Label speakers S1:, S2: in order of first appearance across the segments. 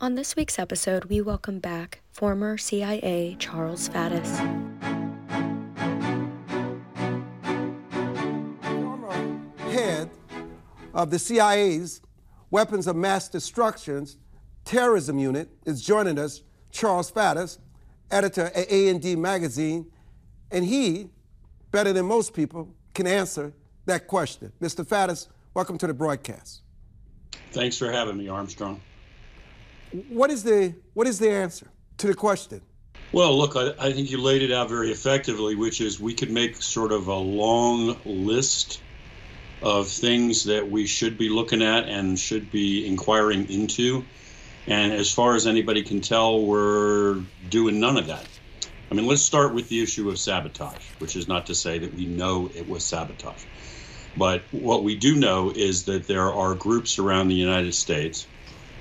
S1: On this week's episode, we welcome back former CIA Charles Faddis.
S2: Former head of the CIA's Weapons of Mass Destruction's terrorism unit is joining us, Charles Faddis, editor at A&D Magazine, and he, better than most people, can answer that question. Mr. Faddis, welcome to the broadcast.
S3: Thanks for having me, Armstrong.
S2: What is the what is the answer to the question?
S3: Well, look, I, I think you laid it out very effectively, which is we could make sort of a long list of things that we should be looking at and should be inquiring into. And as far as anybody can tell, we're doing none of that. I mean, let's start with the issue of sabotage, which is not to say that we know it was sabotage. But what we do know is that there are groups around the United States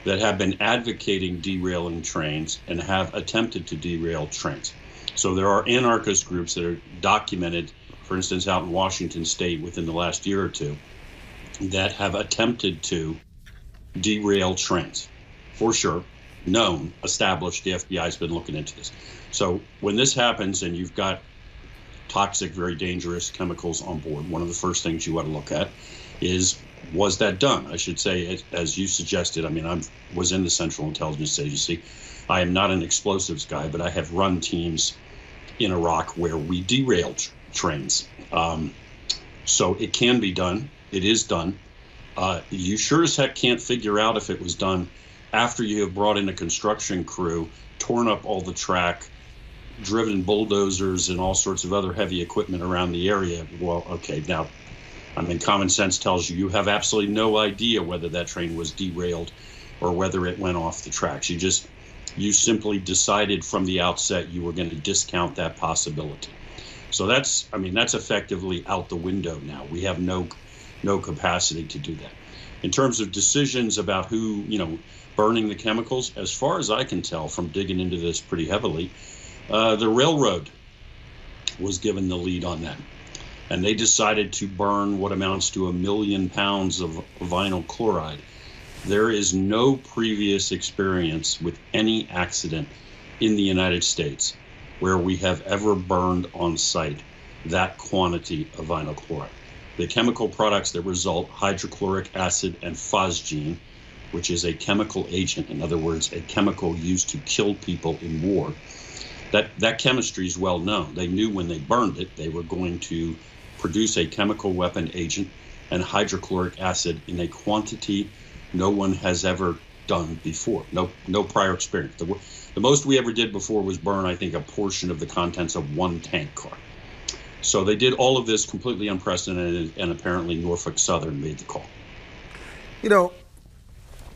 S3: that have been advocating derailing trains and have attempted to derail trains. So there are anarchist groups that are documented, for instance, out in Washington state within the last year or two, that have attempted to derail trains. For sure, known, established, the FBI's been looking into this. So when this happens and you've got toxic, very dangerous chemicals on board, one of the first things you want to look at is was that done? I should say, as you suggested. I mean, I was in the Central Intelligence Agency. I am not an explosives guy, but I have run teams in Iraq where we derailed trains. Um, so it can be done. It is done. Uh, you sure as heck can't figure out if it was done after you have brought in a construction crew, torn up all the track, driven bulldozers and all sorts of other heavy equipment around the area. Well, okay, now I mean, common sense tells you you have absolutely no idea whether that train was derailed or whether it went off the tracks. You just, you simply decided from the outset you were going to discount that possibility. So that's, I mean, that's effectively out the window now. We have no, no capacity to do that. In terms of decisions about who, you know, burning the chemicals, as far as I can tell from digging into this pretty heavily, uh, the railroad was given the lead on that and they decided to burn what amounts to a million pounds of vinyl chloride. There is no previous experience with any accident in the United States where we have ever burned on site that quantity of vinyl chloride. The chemical products that result hydrochloric acid and phosgene, which is a chemical agent, in other words, a chemical used to kill people in war. That, that chemistry is well known. They knew when they burned it, they were going to produce a chemical weapon agent and hydrochloric acid in a quantity no one has ever done before. No, no prior experience. The, the most we ever did before was burn, I think, a portion of the contents of one tank car. So they did all of this completely unprecedented, and apparently Norfolk Southern made the call.
S2: You know,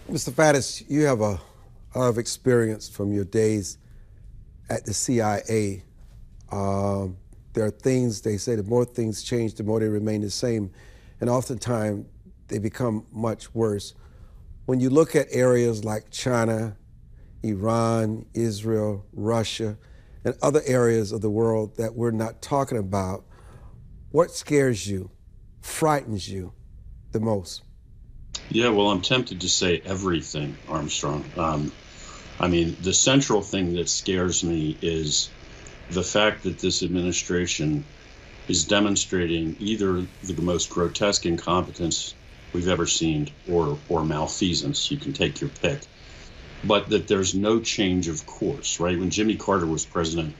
S2: Mr. Faddis, you have a lot of experience from your days at the CIA. Um, there are things they say the more things change, the more they remain the same, and oftentimes they become much worse. When you look at areas like China, Iran, Israel, Russia, and other areas of the world that we're not talking about, what scares you, frightens you the most?
S3: Yeah, well, I'm tempted to say everything, Armstrong. Um, I mean, the central thing that scares me is the fact that this administration is demonstrating either the most grotesque incompetence we've ever seen or, or malfeasance, you can take your pick, but that there's no change of course, right? When Jimmy Carter was president,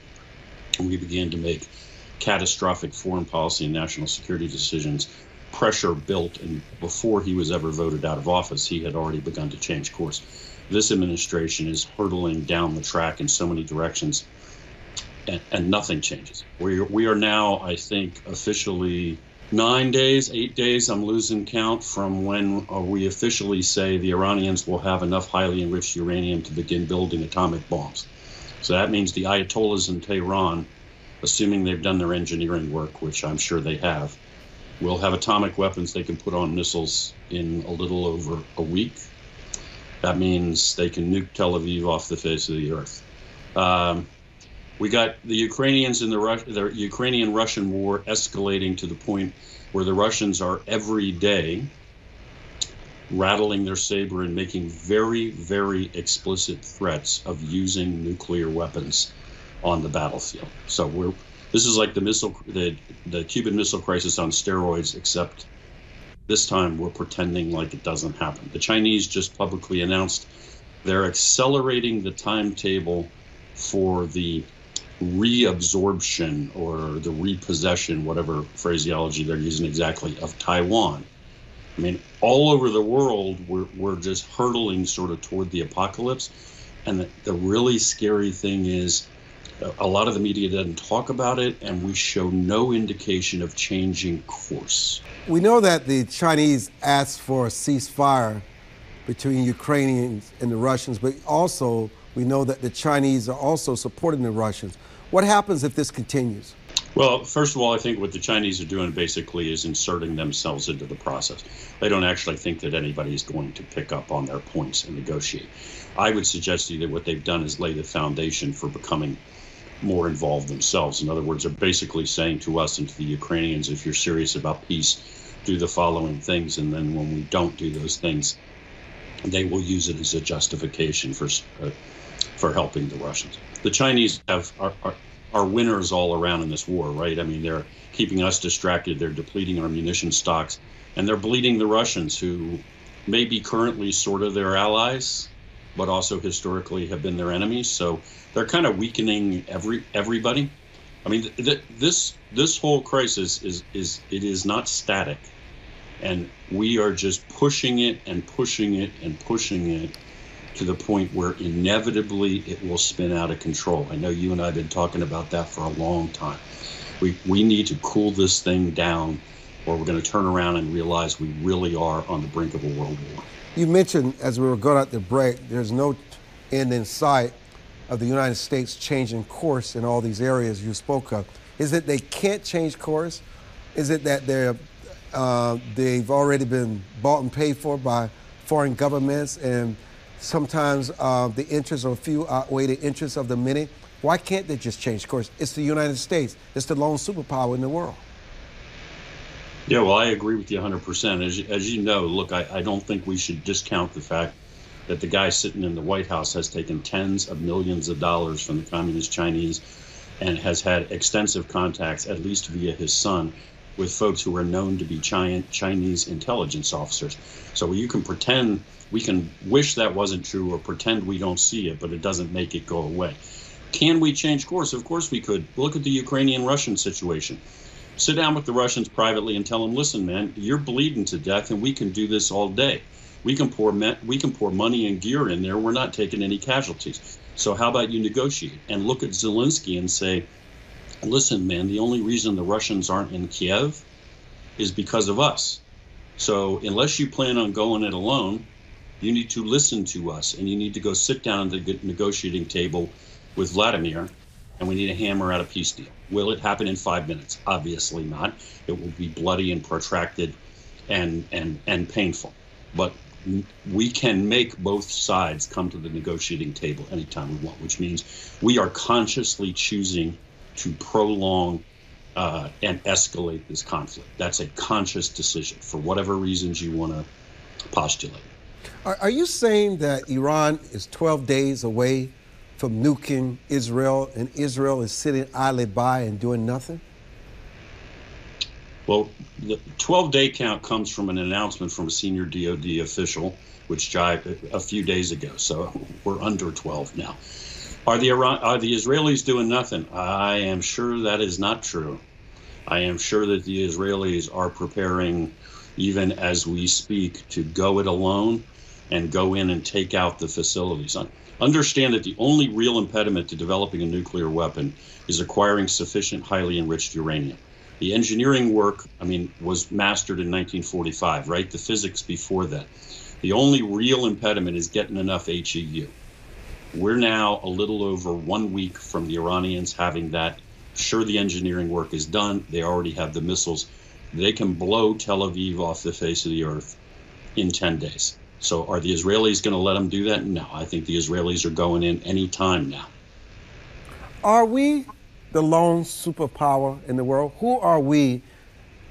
S3: we began to make catastrophic foreign policy and national security decisions. Pressure built, and before he was ever voted out of office, he had already begun to change course. This administration is hurtling down the track in so many directions and, and nothing changes. We we are now, I think, officially nine days, eight days. I'm losing count from when uh, we officially say the Iranians will have enough highly enriched uranium to begin building atomic bombs. So that means the Ayatollahs in Tehran, assuming they've done their engineering work, which I'm sure they have, will have atomic weapons they can put on missiles in a little over a week. That means they can nuke Tel Aviv off the face of the earth. Um, we got the Ukrainians in the, the Ukrainian Russian war escalating to the point where the Russians are every day rattling their saber and making very, very explicit threats of using nuclear weapons on the battlefield. So we're this is like the missile the the Cuban Missile Crisis on steroids, except this time we're pretending like it doesn't happen. The Chinese just publicly announced they're accelerating the timetable for the reabsorption or the repossession, whatever phraseology they're using exactly, of Taiwan. I mean, all over the world, we're, we're just hurtling sort of toward the apocalypse. And the, the really scary thing is, uh, a lot of the media doesn't talk about it, and we show no indication of changing course.
S2: We know that the Chinese asked for a ceasefire between Ukrainians and the Russians, but also we know that the Chinese are also supporting the Russians. What happens if this continues?
S3: Well, first of all, I think what the Chinese are doing basically is inserting themselves into the process. They don't actually think that anybody is going to pick up on their points and negotiate. I would suggest to you that what they've done is lay the foundation for becoming more involved themselves. In other words, they're basically saying to us and to the Ukrainians, if you're serious about peace, do the following things. And then when we don't do those things, they will use it as a justification for uh, for helping the Russians. The Chinese have are, are, are winners all around in this war, right? I mean, they're keeping us distracted. They're depleting our munition stocks, and they're bleeding the Russians, who may be currently sort of their allies, but also historically have been their enemies. So they're kind of weakening every everybody. I mean, th- th- this this whole crisis is is it is not static, and we are just pushing it and pushing it and pushing it to the point where inevitably it will spin out of control. I know you and I have been talking about that for a long time. We we need to cool this thing down, or we're going to turn around and realize we really are on the brink of a world war.
S2: You mentioned as we were going out the break, there's no end in sight of the United States changing course in all these areas you spoke of? Is it they can't change course? Is it that they're uh, they've already been bought and paid for by foreign governments, and sometimes uh, the interests of a few outweigh the interests of the many? Why can't they just change course? It's the United States. It's the lone superpower in the world.
S3: Yeah, well, I agree with you 100%. As, as you know, look, I, I don't think we should discount the fact that the guy sitting in the White House has taken tens of millions of dollars from the Communist Chinese and has had extensive contacts, at least via his son, with folks who are known to be Chinese intelligence officers. So you can pretend, we can wish that wasn't true or pretend we don't see it, but it doesn't make it go away. Can we change course? Of course we could. Look at the Ukrainian Russian situation. Sit down with the Russians privately and tell them, listen, man, you're bleeding to death and we can do this all day we can pour we can pour money and gear in there. We're not taking any casualties. So how about you negotiate and look at Zelensky and say, listen, man, the only reason the Russians aren't in Kiev is because of us. So unless you plan on going it alone, you need to listen to us and you need to go sit down at the negotiating table with Vladimir and we need to hammer out a peace deal. Will it happen in five minutes? Obviously not. It will be bloody and protracted and and and painful. But we can make both sides come to the negotiating table anytime we want, which means we are consciously choosing to prolong uh, and escalate this conflict. That's a conscious decision for whatever reasons you want to postulate.
S2: Are, are you saying that Iran is 12 days away from nuking Israel and Israel is sitting idly by and doing nothing?
S3: Well, the 12 day count comes from an announcement from a senior DoD official, which jived a few days ago. So we're under 12 now. Are the Iran, are the Israelis doing nothing? I am sure that is not true. I am sure that the Israelis are preparing, even as we speak, to go it alone and go in and take out the facilities. Understand that the only real impediment to developing a nuclear weapon is acquiring sufficient highly enriched uranium. The engineering work, I mean, was mastered in 1945, right? The physics before that. The only real impediment is getting enough HEU. We're now a little over one week from the Iranians having that. Sure, the engineering work is done. They already have the missiles. They can blow Tel Aviv off the face of the earth in 10 days. So, are the Israelis going to let them do that? No. I think the Israelis are going in any time now.
S2: Are we the lone superpower in the world? Who are we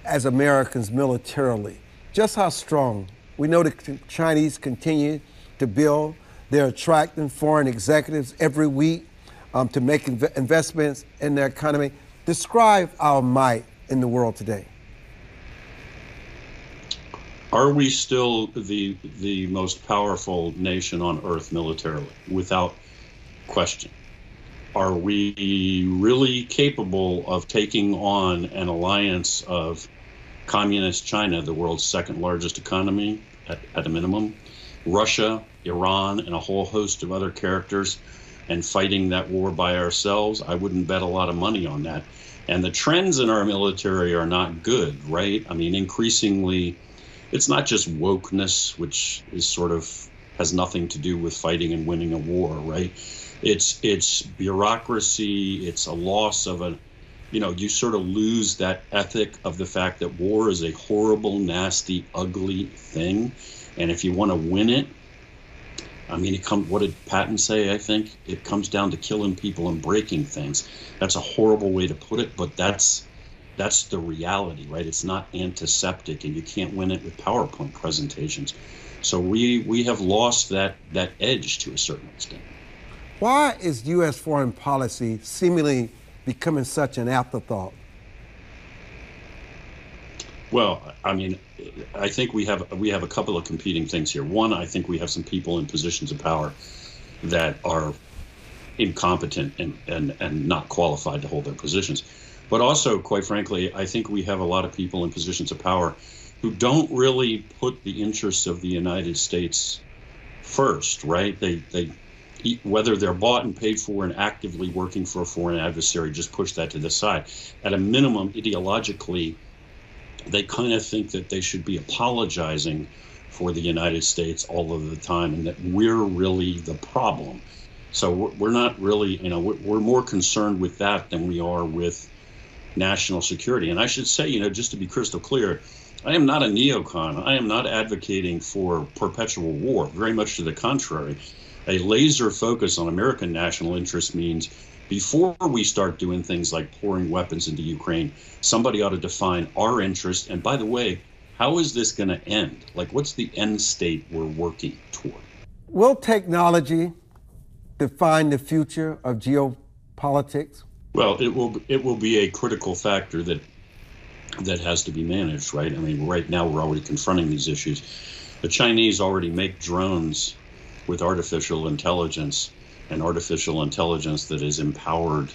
S2: as Americans militarily? Just how strong We know the Chinese continue to build. They're attracting foreign executives every week um, to make inv- investments in their economy. Describe our might in the world today.
S3: Are we still the the most powerful nation on earth militarily? Without question. Are we really capable of taking on an alliance of communist China, the world's second largest economy at, at a minimum, Russia, Iran, and a whole host of other characters, and fighting that war by ourselves? I wouldn't bet a lot of money on that. And the trends in our military are not good, right? I mean, increasingly, it's not just wokeness, which is sort of has nothing to do with fighting and winning a war, right? It's it's bureaucracy. It's a loss of a, you know, you sort of lose that ethic of the fact that war is a horrible, nasty, ugly thing, and if you want to win it, I mean, it come. What did Patton say? I think it comes down to killing people and breaking things. That's a horrible way to put it, but that's that's the reality, right? It's not antiseptic, and you can't win it with PowerPoint presentations. So we we have lost that that edge to a certain extent.
S2: Why is U.S. foreign policy seemingly becoming such an afterthought?
S3: Well, I mean, I think we have we have a couple of competing things here. One, I think we have some people in positions of power that are incompetent and, and, and not qualified to hold their positions. But also, quite frankly, I think we have a lot of people in positions of power who don't really put the interests of the United States first, right? They they whether they're bought and paid for and actively working for a foreign adversary, just push that to the side. At a minimum, ideologically, they kind of think that they should be apologizing for the United States all of the time and that we're really the problem. So we're not really, you know, we're more concerned with that than we are with national security. And I should say, you know, just to be crystal clear, I am not a neocon. I am not advocating for perpetual war. Very much to the contrary. A laser focus on American national interest means before we start doing things like pouring weapons into Ukraine, somebody ought to define our interest. And by the way, how is this going to end? Like, what's the end state we're working toward?
S2: Will technology define the future of geopolitics?
S3: Well, it will. It will be a critical factor that that has to be managed, right? I mean, right now we're already confronting these issues. The Chinese already make drones with artificial intelligence and artificial intelligence that is empowered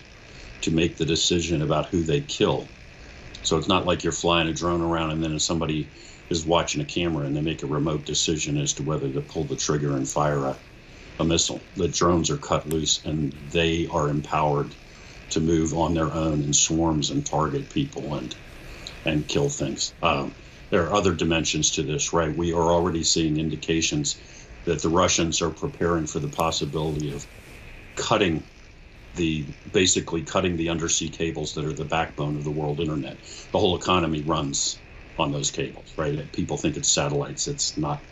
S3: to make the decision about who they kill. So it's not like you're flying a drone around and then somebody is watching a camera and they make a remote decision as to whether to pull the trigger and fire a, a missile. The drones are cut loose and they are empowered to move on their own in swarms and target people and and kill things. Um, there are other dimensions to this, right? We are already seeing indications that the Russians are preparing for the possibility of cutting the basically cutting the undersea cables that are the backbone of the world internet. The whole economy runs on those cables, right? People think it's satellites. It's not.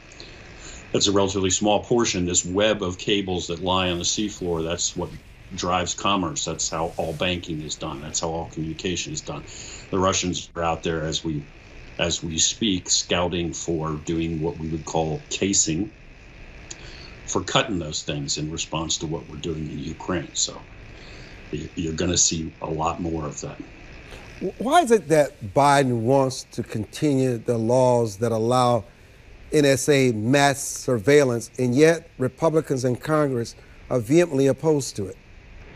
S3: That's a relatively small portion. This web of cables that lie on the seafloor, that's what drives commerce. That's how all banking is done. That's how all communication is done. The Russians are out there as we as we speak, scouting for doing what we would call casing, for cutting those things in response to what we're doing in Ukraine. So you're going to see a lot more of that.
S2: Why is it that Biden wants to continue the laws that allow NSA mass surveillance, and yet Republicans in Congress are vehemently opposed to it?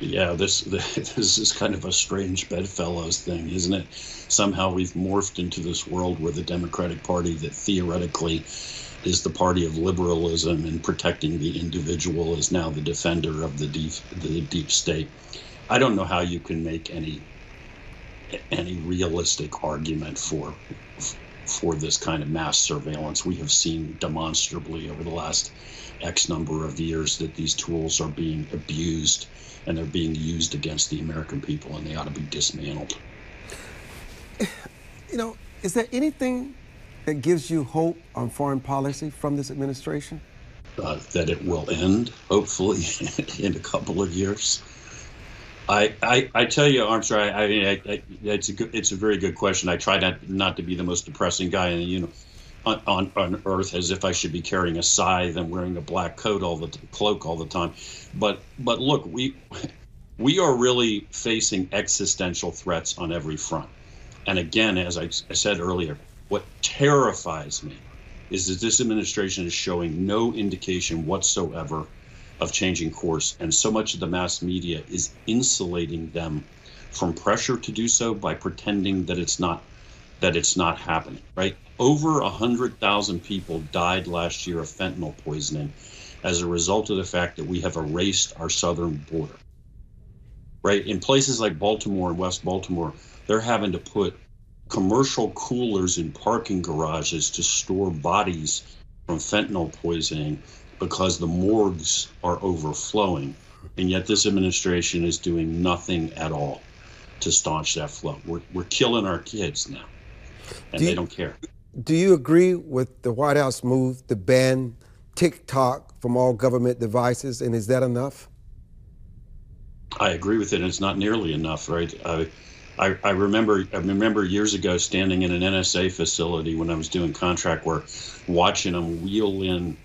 S3: Yeah, this this is kind of a strange bedfellows thing, isn't it? Somehow we've morphed into this world where the Democratic Party that theoretically is the party of liberalism and protecting the individual is now the defender of the deep the deep state. I don't know how you can make any any realistic argument for for this kind of mass surveillance. We have seen demonstrably over the last X number of years that these tools are being abused and they're being used against the American people and they ought to be dismantled.
S2: You know, is there anything that gives you hope on foreign policy from this administration?
S3: Uh, that it will end, hopefully, in a couple of years. I, I, I tell you, Armstrong, I, I I, it's a good, it's a very good question. I try not not to be the most depressing guy the uni- on, on, on earth as if I should be carrying a scythe and wearing a black coat all the cloak all the time. But but look, we we are really facing existential threats on every front. And again, as I, I said earlier, what terrifies me is that this administration is showing no indication whatsoever of changing course, and so much of the mass media is insulating them from pressure to do so by pretending that it's not that it's not happening. Right? Over hundred thousand people died last year of fentanyl poisoning as a result of the fact that we have erased our southern border. Right? In places like Baltimore and West Baltimore, they're having to put commercial coolers in parking garages to store bodies from fentanyl poisoning because the morgues are overflowing. And yet, this administration is doing nothing at all to staunch that flow. We're, we're killing our kids now, and do you, they don't care.
S2: Do you agree with the White House move to ban TikTok from all government devices? And is that enough?
S3: I agree with it. and It's not nearly enough, right? I, I, I remember I remember years ago standing in an NSA facility when I was doing contract work, watching them wheel in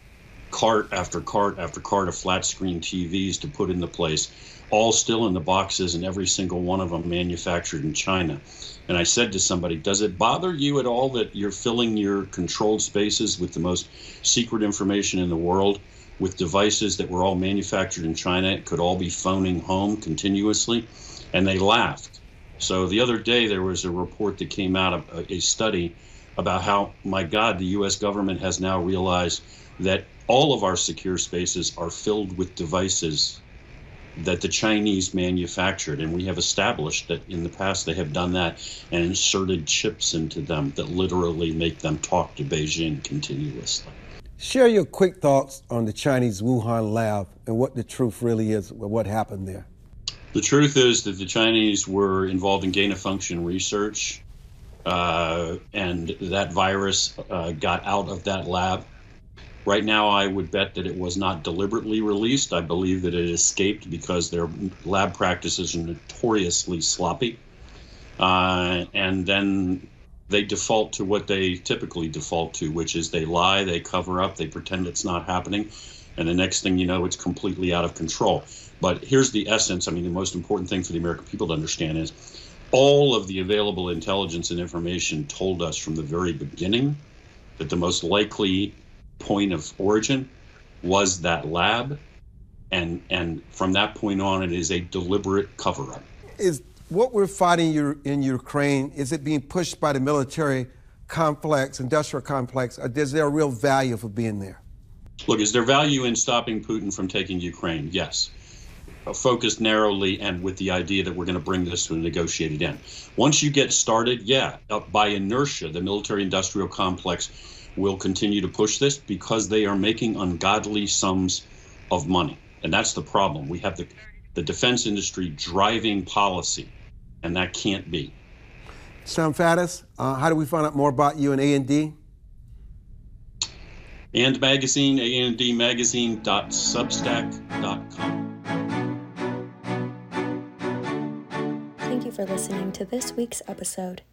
S3: cart after cart after cart of flat screen TVs to put into place, all still in the boxes, and every single one of them manufactured in China. And I said to somebody, Does it bother you at all that you're filling your controlled spaces with the most secret information in the world? With devices that were all manufactured in China, it could all be phoning home continuously. And they laughed. So the other day, there was a report that came out of uh, a study about how, my God, the US government has now realized that all of our secure spaces are filled with devices that the Chinese manufactured. And we have established that in the past they have done that and inserted chips into them that literally make them talk to Beijing continuously.
S2: Share your quick thoughts on the Chinese Wuhan lab and what the truth really is, what happened there.
S3: The truth is that the Chinese were involved in gain of function research, uh, and that virus uh, got out of that lab. Right now, I would bet that it was not deliberately released. I believe that it escaped because their lab practices are notoriously sloppy. Uh, and then they default to what they typically default to, which is they lie, they cover up, they pretend it's not happening. And the next thing you know, it's completely out of control. But here's the essence. I mean, the most important thing for the American people to understand is all of the available intelligence and information told us from the very beginning that the most likely point of origin was that lab, and and from that point on, it is a deliberate cover-up.
S2: Is what we're fighting in Ukraine is it being pushed by the military complex, industrial complex? Or is there a real value for being there?
S3: Look, is there value in stopping Putin from taking Ukraine? Yes. Focused narrowly and with the idea that we're going to bring this to a negotiated end. Once you get started, yeah, by inertia, the military industrial complex will continue to push this because they are making ungodly sums of money. And that's the problem. We have the, the defense industry driving policy, and that can't be.
S2: Sam Faddis, uh, how do we find out more about you and A&D?
S3: And magazine, andmagazine.substack.com.
S1: Thank you for listening to this week's episode.